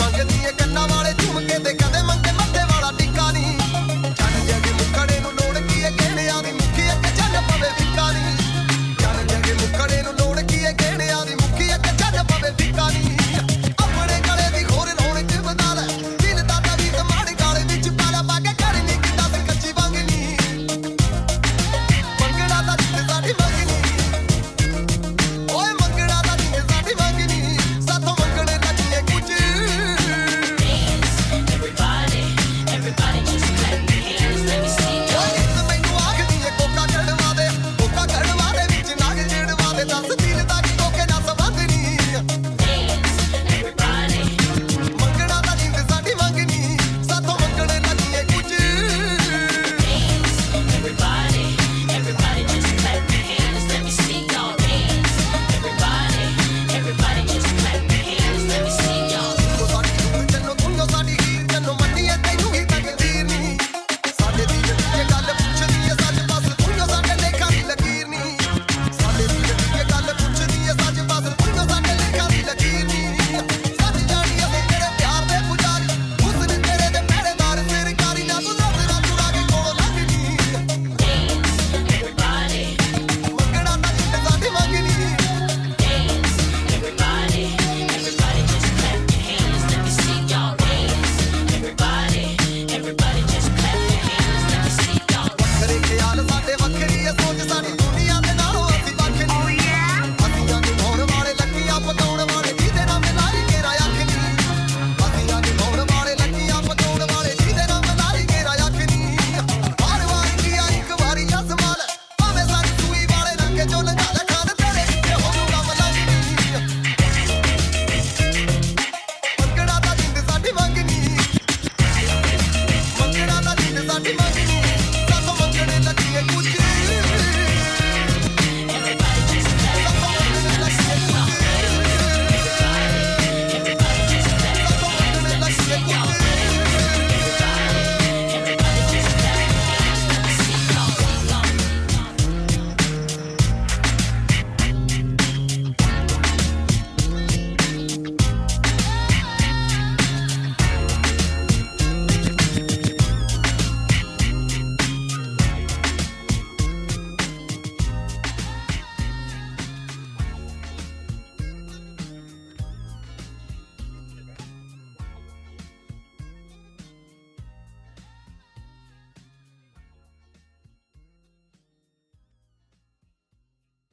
望着你也感到